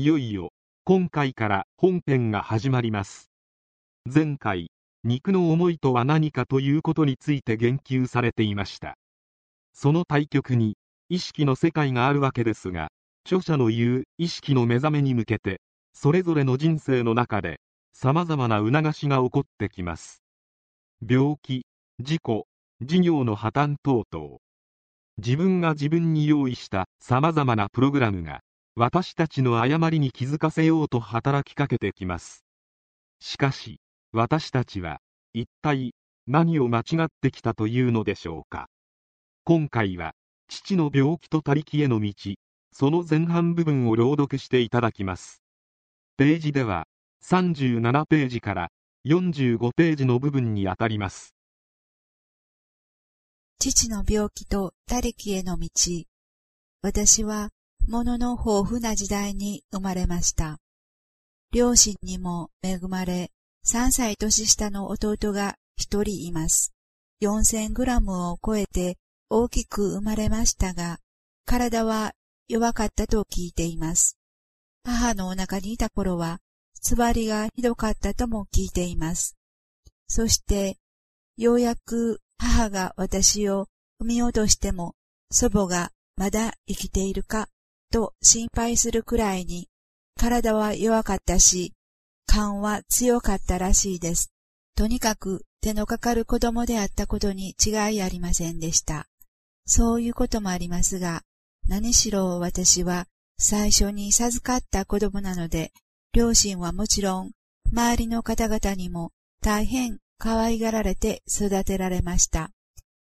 いよいよ今回から本編が始まります。前回肉の思いとは何かということについて言及されていました。その対極に意識の世界があるわけですが著者の言う意識の目覚めに向けてそれぞれの人生の中で様々な促しが起こってきます。病気事故事業の破綻等々自分が自分に用意した様々なプログラムが私たちの誤りに気づかせようと働きかけてきます。しかし私たちは一体何を間違ってきたというのでしょうか。今回は父の病気と他力への道その前半部分を朗読していただきます。ページでは37ページから45ページの部分にあたります。父の病気と他力への道。私は物の豊富な時代に生まれました。両親にも恵まれ、3歳年下の弟が一人います。4000グラムを超えて大きく生まれましたが、体は弱かったと聞いています。母のお腹にいた頃は、つわりがひどかったとも聞いています。そして、ようやく母が私を産み落としても、祖母がまだ生きているかと心配するくらいに、体は弱かったし、勘は強かったらしいです。とにかく手のかかる子供であったことに違いありませんでした。そういうこともありますが、何しろ私は最初に授かった子供なので、両親はもちろん、周りの方々にも大変可愛がられて育てられました。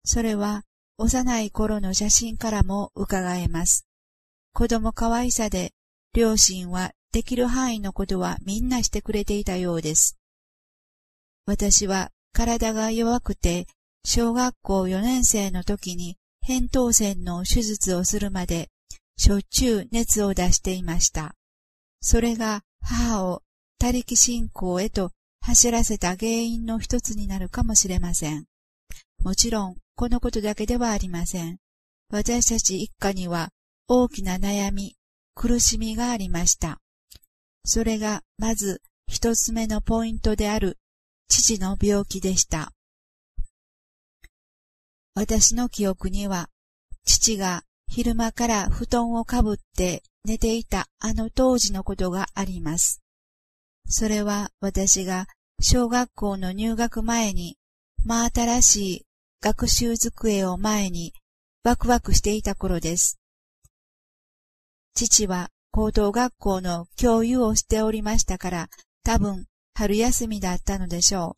それは幼い頃の写真からも伺えます。子供可愛さで、両親はできる範囲のことはみんなしてくれていたようです。私は体が弱くて、小学校4年生の時に扁桃腺の手術をするまで、しょっちゅう熱を出していました。それが母を他力信仰へと走らせた原因の一つになるかもしれません。もちろん、このことだけではありません。私たち一家には大きな悩み、苦しみがありました。それがまず一つ目のポイントである父の病気でした。私の記憶には、父が昼間から布団をかぶって寝ていたあの当時のことがあります。それは私が小学校の入学前に真新しい学習机を前にワクワクしていた頃です。父は高等学校の教諭をしておりましたから、多分春休みだったのでしょ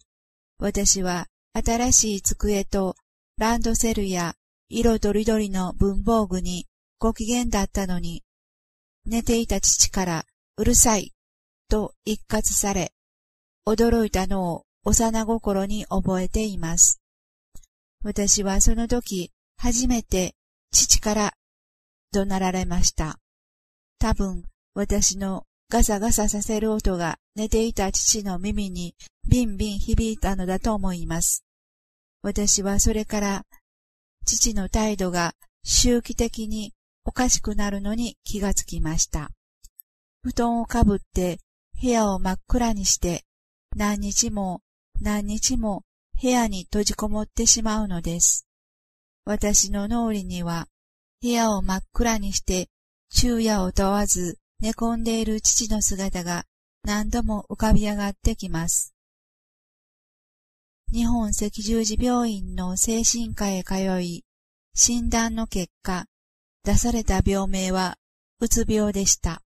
う。私は新しい机とランドセルや色とりどりの文房具にご機嫌だったのに、寝ていた父からうるさいと一括され、驚いたのを幼心に覚えています。私はその時初めて父から怒鳴られました。多分、私のガサガサさせる音が寝ていた父の耳にビンビン響いたのだと思います。私はそれから、父の態度が周期的におかしくなるのに気がつきました。布団をかぶって部屋を真っ暗にして何日も何日も部屋に閉じこもってしまうのです。私の脳裏には部屋を真っ暗にして昼夜を問わず寝込んでいる父の姿が何度も浮かび上がってきます。日本赤十字病院の精神科へ通い、診断の結果、出された病名は、うつ病でした。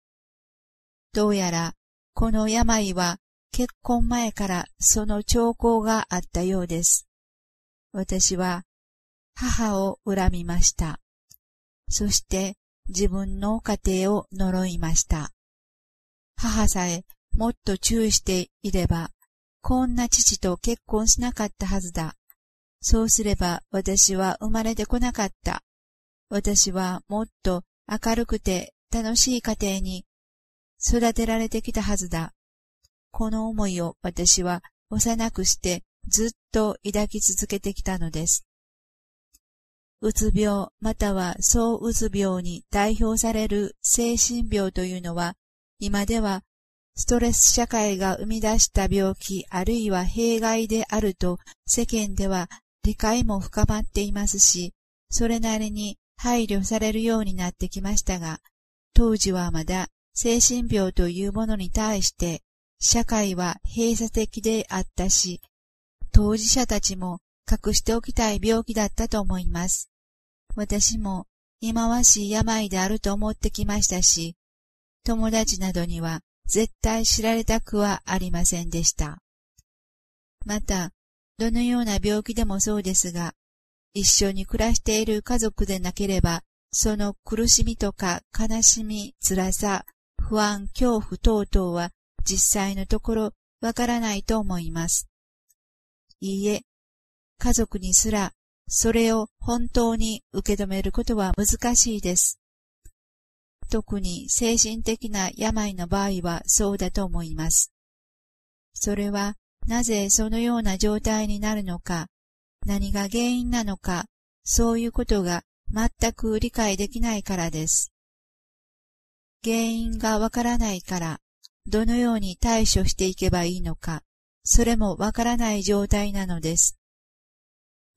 どうやら、この病は結婚前からその兆候があったようです。私は、母を恨みました。そして、自分の家庭を呪いました。母さえもっと注意していれば、こんな父と結婚しなかったはずだ。そうすれば私は生まれてこなかった。私はもっと明るくて楽しい家庭に育てられてきたはずだ。この思いを私は幼くしてずっと抱き続けてきたのです。うつ病または総うつ病に代表される精神病というのは今ではストレス社会が生み出した病気あるいは弊害であると世間では理解も深まっていますし、それなりに配慮されるようになってきましたが、当時はまだ精神病というものに対して社会は閉鎖的であったし、当事者たちも隠しておきたい病気だったと思います。私も忌まわしい病であると思ってきましたし、友達などには絶対知られたくはありませんでした。また、どのような病気でもそうですが、一緒に暮らしている家族でなければ、その苦しみとか悲しみ、辛さ、不安、恐怖等々は実際のところわからないと思います。いいえ、家族にすらそれを本当に受け止めることは難しいです。特に精神的な病の場合はそうだと思います。それはなぜそのような状態になるのか、何が原因なのか、そういうことが全く理解できないからです。原因がわからないから、どのように対処していけばいいのか、それもわからない状態なのです。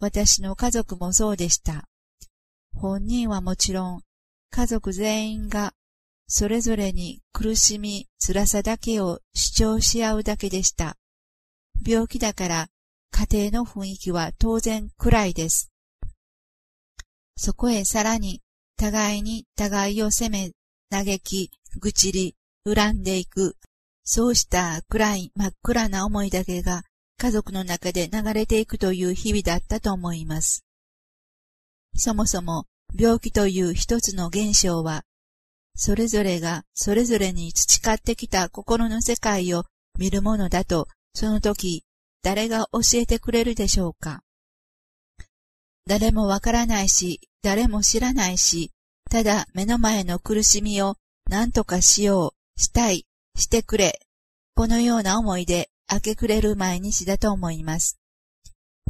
私の家族もそうでした。本人はもちろん家族全員がそれぞれに苦しみ、辛さだけを主張し合うだけでした。病気だから家庭の雰囲気は当然暗いです。そこへさらに互いに互いを責め、嘆き、愚痴り、恨んでいく、そうした暗い真っ暗な思いだけが家族の中で流れていくという日々だったと思います。そもそも病気という一つの現象は、それぞれがそれぞれに培ってきた心の世界を見るものだと、その時、誰が教えてくれるでしょうか？誰もわからないし、誰も知らないし、ただ目の前の苦しみを何とかしよう、したい、してくれ。このような思いで明け暮れる毎日だと思います。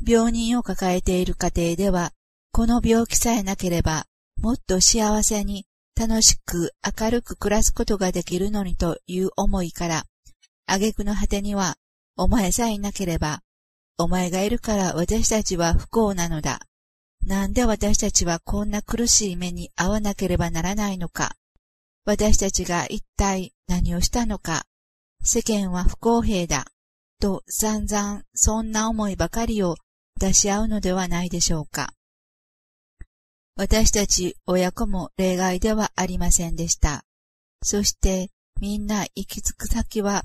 病人を抱えている家庭では、この病気さえなければ、もっと幸せに楽しく明るく暮らすことができるのにという思いから、挙句の果てには、お前さえいなければ、お前がいるから私たちは不幸なのだ。なんで私たちはこんな苦しい目に遭わなければならないのか。私たちが一体何をしたのか。世間は不公平だ。と散々そんな思いばかりを出し合うのではないでしょうか。私たち親子も例外ではありませんでした。そしてみんな行き着く先は、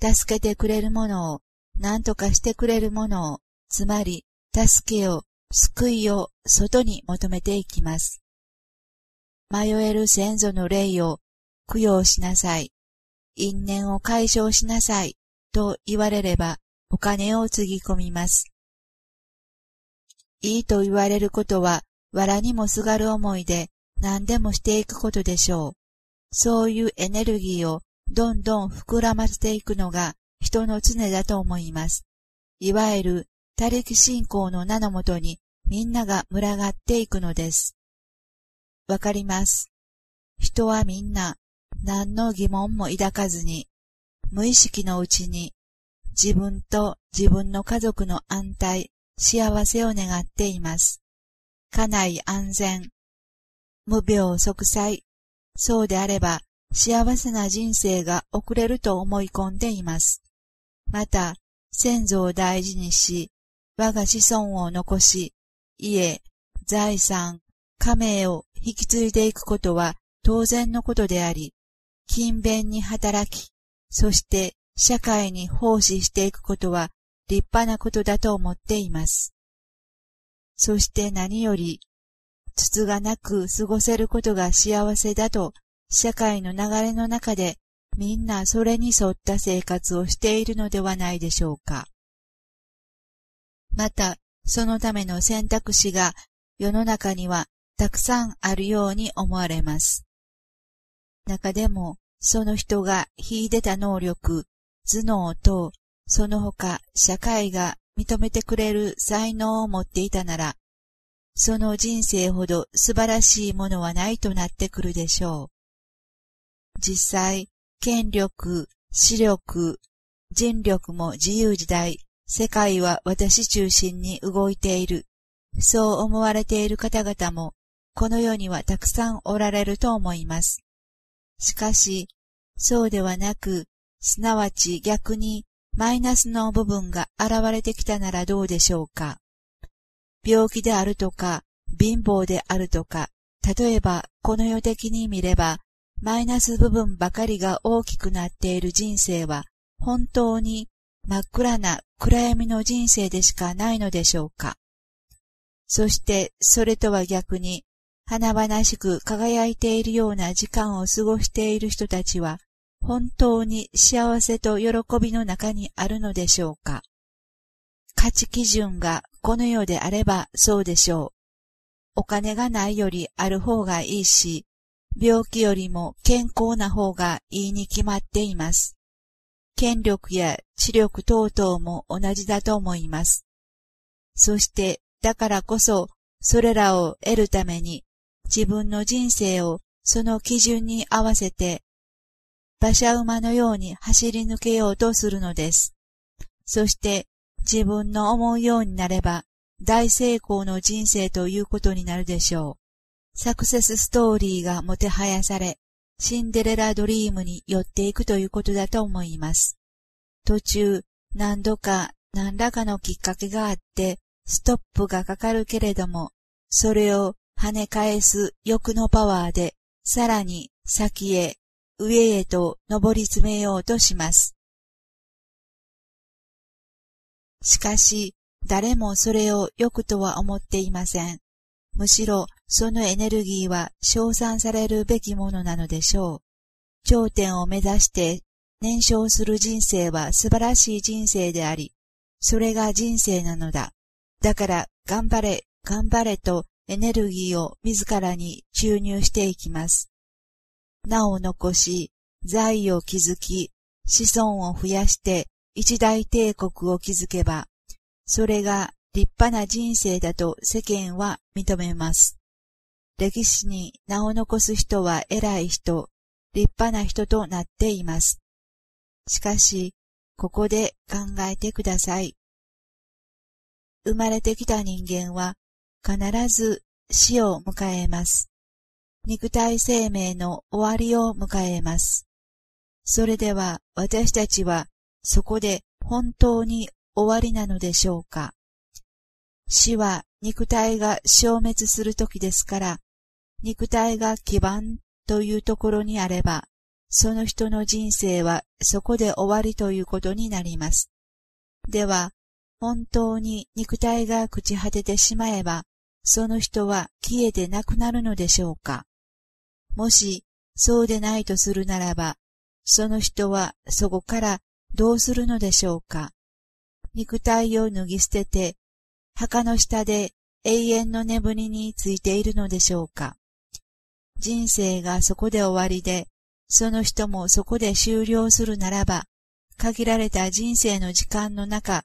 助けてくれるものを、何とかしてくれるものを、つまり、助けを、救いを外に求めていきます。迷える先祖の霊を供養しなさい。因縁を解消しなさい。と言われれば、お金をつぎ込みます。いいと言われることは、藁にもすがる思いで何でもしていくことでしょう。そういうエネルギーをどんどん膨らませていくのが人の常だと思います。いわゆる他力信仰の名のもとにみんなが群がっていくのです。わかります。人はみんな何の疑問も抱かずに無意識のうちに自分と自分の家族の安泰、幸せを願っています。家内安全、無病息災、そうであれば幸せな人生が送れると思い込んでいます。また、先祖を大事にし、我が子孫を残し、家、財産、家名を引き継いでいくことは当然のことであり、勤勉に働き、そして社会に奉仕していくことは立派なことだと思っています。そして何より、筒がなく過ごせることが幸せだと、社会の流れの中でみんなそれに沿った生活をしているのではないでしょうか。また、そのための選択肢が世の中にはたくさんあるように思われます。中でも、その人が秀でた能力、頭脳と、その他社会が認めてくれる才能を持っていたなら、その人生ほど素晴らしいものはないとなってくるでしょう。実際、権力、視力、人力も自由時代、世界は私中心に動いている。そう思われている方々も、この世にはたくさんおられると思います。しかし、そうではなく、すなわち逆にマイナスの部分が現れてきたならどうでしょうか。病気であるとか、貧乏であるとか、例えばこの世的に見れば、マイナス部分ばかりが大きくなっている人生は、本当に真っ暗な暗闇の人生でしかないのでしょうか。そしてそれとは逆に、華々しく輝いているような時間を過ごしている人たちは、本当に幸せと喜びの中にあるのでしょうか？価値基準がこの世であればそうでしょう。お金がないよりある方がいいし、病気よりも健康な方がいいに決まっています。権力や知力等々も同じだと思います。そして、だからこそ、それらを得るために、自分の人生をその基準に合わせて馬車馬のように走り抜けようとするのです。そして自分の思うようになれば大成功の人生ということになるでしょう。サクセスストーリーがもてはやされ、シンデレラドリームに寄っていくということだと思います。途中、何度か何らかのきっかけがあって、ストップがかかるけれども、それを跳ね返す欲のパワーで、さらに先へ上へと登り詰めようとします。しかし、誰もそれを良くとは思っていません。むしろ、そのエネルギーは称賛されるべきものなのでしょう。頂点を目指して燃焼する人生は素晴らしい人生であり、それが人生なのだ。だから、頑張れ、頑張れとエネルギーを自らに注入していきます。名を残し、財を築き、子孫を増やして一大帝国を築けば、それが立派な人生だと世間は認めます。歴史に名を残す人は偉い人、立派な人となっています。しかし、ここで考えてください。生まれてきた人間は必ず死を迎えます。肉体生命の終わりを迎えます。それでは私たちはそこで本当に終わりなのでしょうか死は肉体が消滅する時ですから、肉体が基盤というところにあれば、その人の人生はそこで終わりということになります。では、本当に肉体が朽ち果ててしまえば、その人は消えてなくなるのでしょうか？もし、そうでないとするならば、その人はそこからどうするのでしょうか？肉体を脱ぎ捨てて、墓の下で永遠の眠りについているのでしょうか？人生がそこで終わりで、その人もそこで終了するならば、限られた人生の時間の中、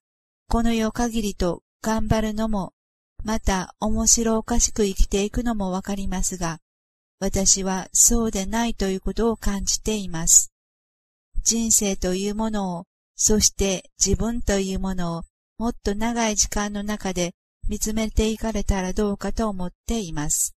この世限りと頑張るのも、また面白おかしく生きていくのもわかりますが、私はそうでないということを感じています。人生というものを、そして自分というものをもっと長い時間の中で見つめていかれたらどうかと思っています。